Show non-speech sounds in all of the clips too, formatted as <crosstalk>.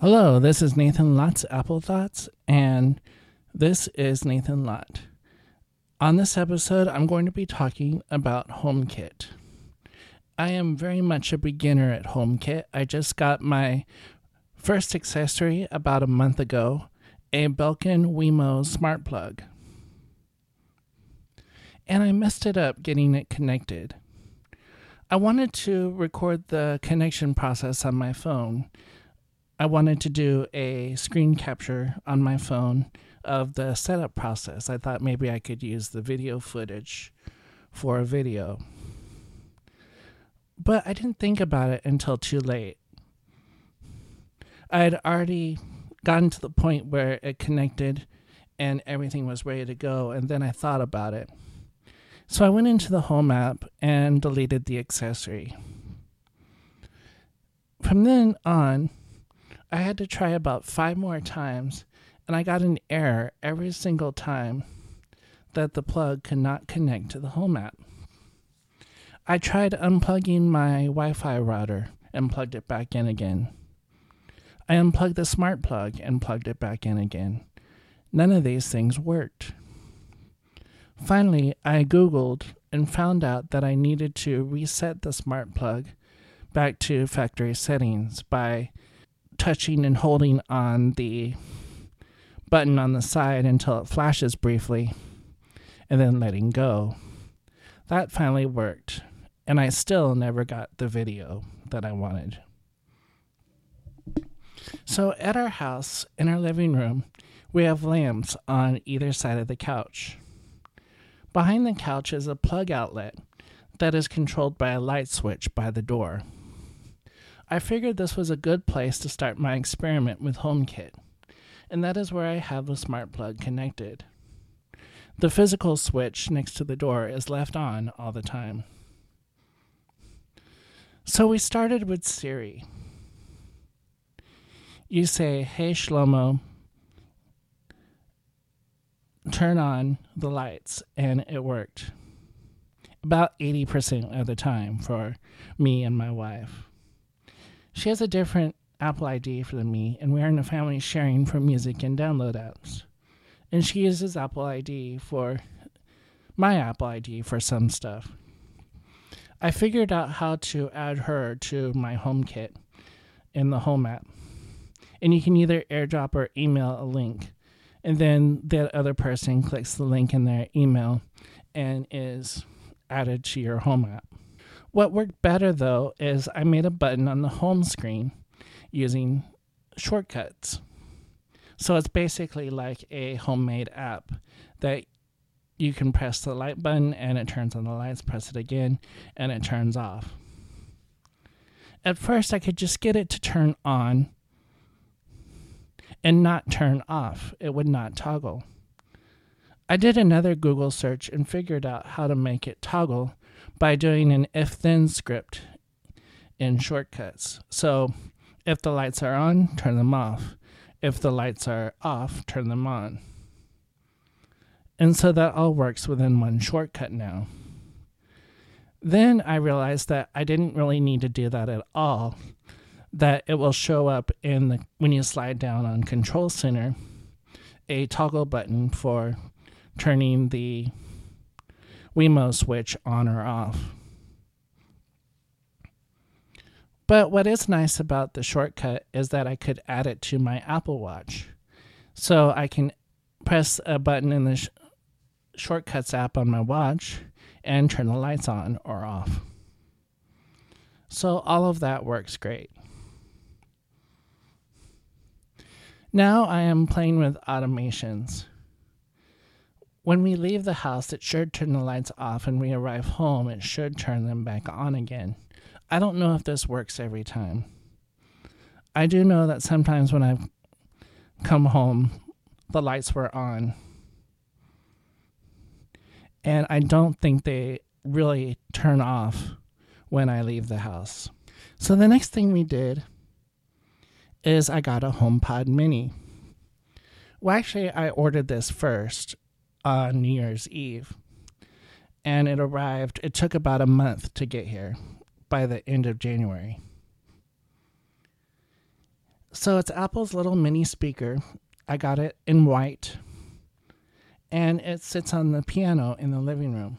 Hello, this is Nathan Lott's Apple Thoughts, and this is Nathan Lott. On this episode, I'm going to be talking about HomeKit. I am very much a beginner at HomeKit. I just got my first accessory about a month ago a Belkin Wemo smart plug. And I messed it up getting it connected. I wanted to record the connection process on my phone. I wanted to do a screen capture on my phone of the setup process. I thought maybe I could use the video footage for a video. But I didn't think about it until too late. I had already gotten to the point where it connected and everything was ready to go, and then I thought about it. So I went into the home app and deleted the accessory. From then on, I had to try about five more times, and I got an error every single time that the plug could not connect to the home app. I tried unplugging my Wi Fi router and plugged it back in again. I unplugged the smart plug and plugged it back in again. None of these things worked. Finally, I Googled and found out that I needed to reset the smart plug back to factory settings by touching and holding on the button on the side until it flashes briefly and then letting go. That finally worked, and I still never got the video that I wanted. So, at our house, in our living room, we have lamps on either side of the couch. Behind the couch is a plug outlet that is controlled by a light switch by the door. I figured this was a good place to start my experiment with HomeKit, and that is where I have the smart plug connected. The physical switch next to the door is left on all the time. So we started with Siri. You say, Hey Shlomo, turn on the lights, and it worked about 80% of the time for me and my wife. She has a different Apple ID for me, and we are in a family sharing for music and download apps. And she uses Apple ID for my Apple ID for some stuff. I figured out how to add her to my HomeKit in the Home app. And you can either airdrop or email a link and then that other person clicks the link in their email and is added to your home app. What worked better though is I made a button on the home screen using shortcuts. So it's basically like a homemade app that you can press the light button and it turns on the lights, press it again and it turns off. At first, I could just get it to turn on and not turn off. It would not toggle. I did another Google search and figured out how to make it toggle by doing an if then script in shortcuts. So if the lights are on, turn them off. If the lights are off, turn them on. And so that all works within one shortcut now. Then I realized that I didn't really need to do that at all that it will show up in the when you slide down on control center a toggle button for turning the Wemo switch on or off. But what is nice about the shortcut is that I could add it to my Apple Watch. So I can press a button in the sh- Shortcuts app on my watch and turn the lights on or off. So all of that works great. Now I am playing with automations. When we leave the house, it should turn the lights off, and we arrive home, it should turn them back on again. I don't know if this works every time. I do know that sometimes when I've come home, the lights were on. And I don't think they really turn off when I leave the house. So the next thing we did is I got a HomePod Mini. Well, actually, I ordered this first on New Year's Eve, and it arrived. It took about a month to get here by the end of January. So it's Apple's little mini speaker. I got it in white, and it sits on the piano in the living room.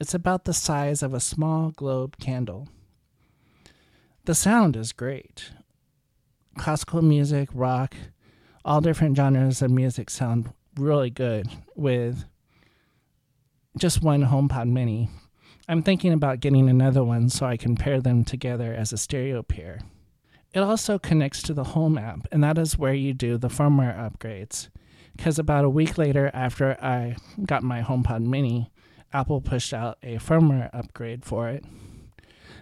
It's about the size of a small globe candle. The sound is great. Classical music, rock, all different genres of music sound really good with just one HomePod mini. I'm thinking about getting another one so I can pair them together as a stereo pair. It also connects to the Home app, and that is where you do the firmware upgrades. Because about a week later, after I got my HomePod mini, Apple pushed out a firmware upgrade for it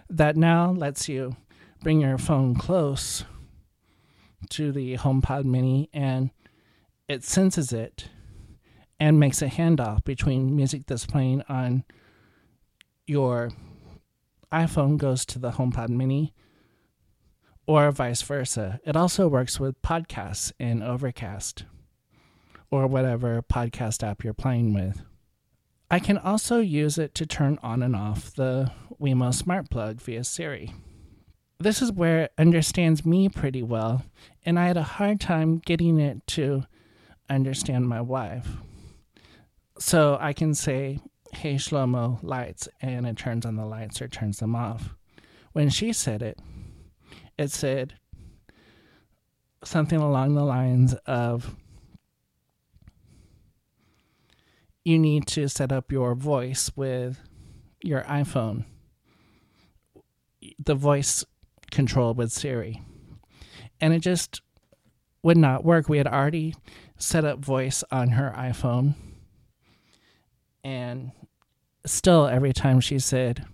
that now lets you bring your phone close to the HomePod mini and it senses it and makes a handoff between music that's playing on your iPhone goes to the HomePod mini or vice versa. It also works with podcasts in Overcast or whatever podcast app you're playing with. I can also use it to turn on and off the Wemo Smart Plug via Siri. This is where it understands me pretty well, and I had a hard time getting it to understand my wife. So I can say, Hey Shlomo, lights, and it turns on the lights or turns them off. When she said it, it said something along the lines of you need to set up your voice with your iPhone, the voice control with Siri. And it just would not work. We had already set up voice on her iPhone. And still, every time she said,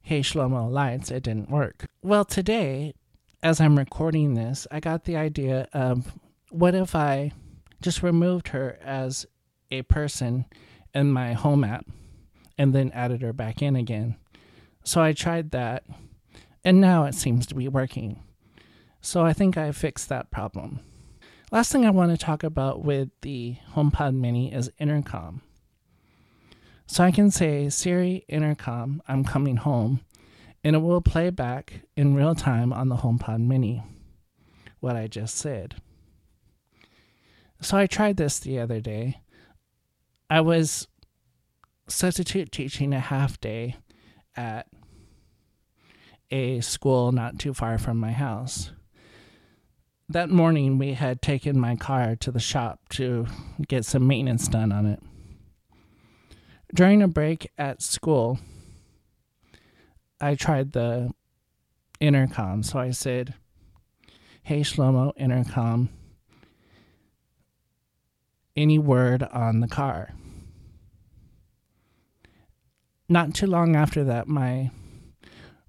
Hey Shlomo Lights, it didn't work. Well, today, as I'm recording this, I got the idea of what if I just removed her as a person in my home app and then added her back in again. So I tried that, and now it seems to be working. So I think I fixed that problem. Last thing I want to talk about with the HomePod Mini is intercom. So I can say, Siri, intercom, I'm coming home, and it will play back in real time on the HomePod Mini what I just said. So I tried this the other day, I was substitute teaching a half day at a school not too far from my house. That morning, we had taken my car to the shop to get some maintenance done on it. During a break at school, I tried the intercom. So I said, Hey, Shlomo, intercom, any word on the car not too long after that, my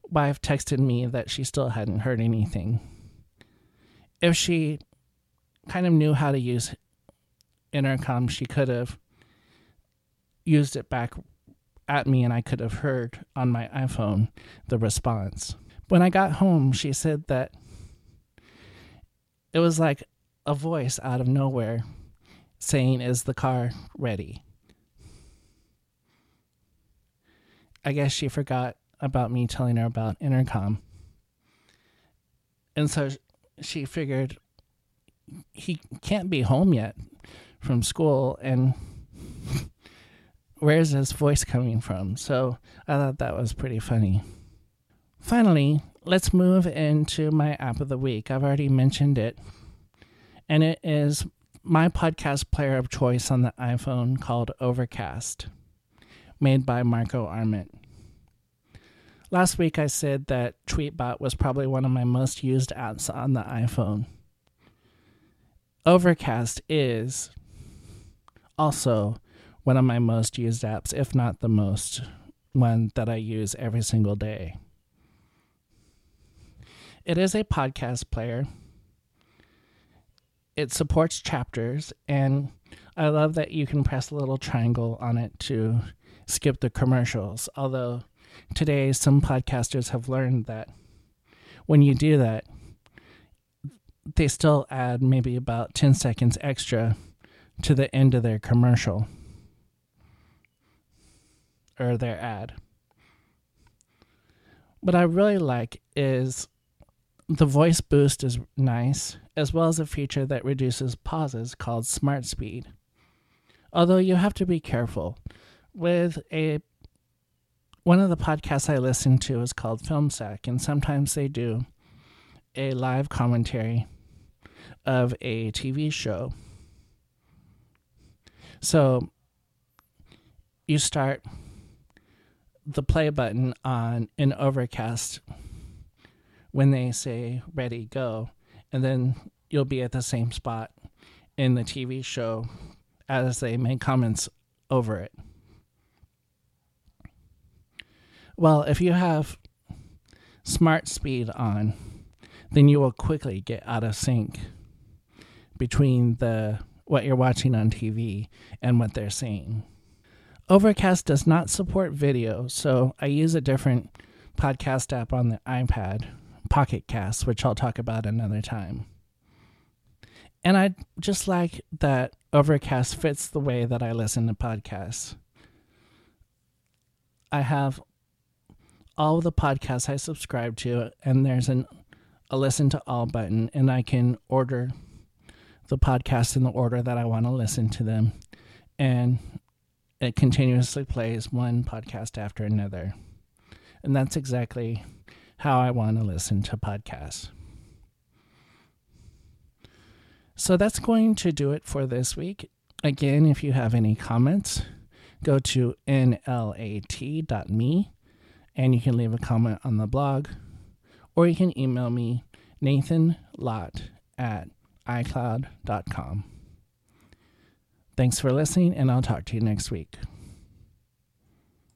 wife texted me that she still hadn't heard anything. If she kind of knew how to use intercom, she could have used it back at me and I could have heard on my iPhone the response. When I got home, she said that it was like a voice out of nowhere saying, Is the car ready? I guess she forgot about me telling her about intercom. And so she figured he can't be home yet from school and <laughs> where's his voice coming from? So I thought that was pretty funny. Finally, let's move into my app of the week. I've already mentioned it, and it is my podcast player of choice on the iPhone called Overcast made by Marco Arment. Last week I said that Tweetbot was probably one of my most used apps on the iPhone. Overcast is also one of my most used apps, if not the most one that I use every single day. It is a podcast player. It supports chapters, and I love that you can press a little triangle on it to skip the commercials. Although today some podcasters have learned that when you do that, they still add maybe about 10 seconds extra to the end of their commercial or their ad. What I really like is the voice boost is nice, as well as a feature that reduces pauses called Smart Speed. Although you have to be careful. With a one of the podcasts I listen to is called FilmSack, and sometimes they do a live commentary of a TV show. So you start the play button on an overcast when they say ready, go, and then you'll be at the same spot in the TV show as they make comments over it. Well, if you have smart speed on, then you will quickly get out of sync between the what you're watching on TV and what they're saying. Overcast does not support video, so I use a different podcast app on the iPad, Pocket Cast, which I'll talk about another time. And I just like that Overcast fits the way that I listen to podcasts. I have all the podcasts I subscribe to, and there's an a listen to all button, and I can order the podcast in the order that I want to listen to them. And it continuously plays one podcast after another. And that's exactly how I want to listen to podcasts. So that's going to do it for this week. Again, if you have any comments, go to nlat.me and you can leave a comment on the blog or you can email me Nathan nathanlott at icloud.com. Thanks for listening, and I'll talk to you next week.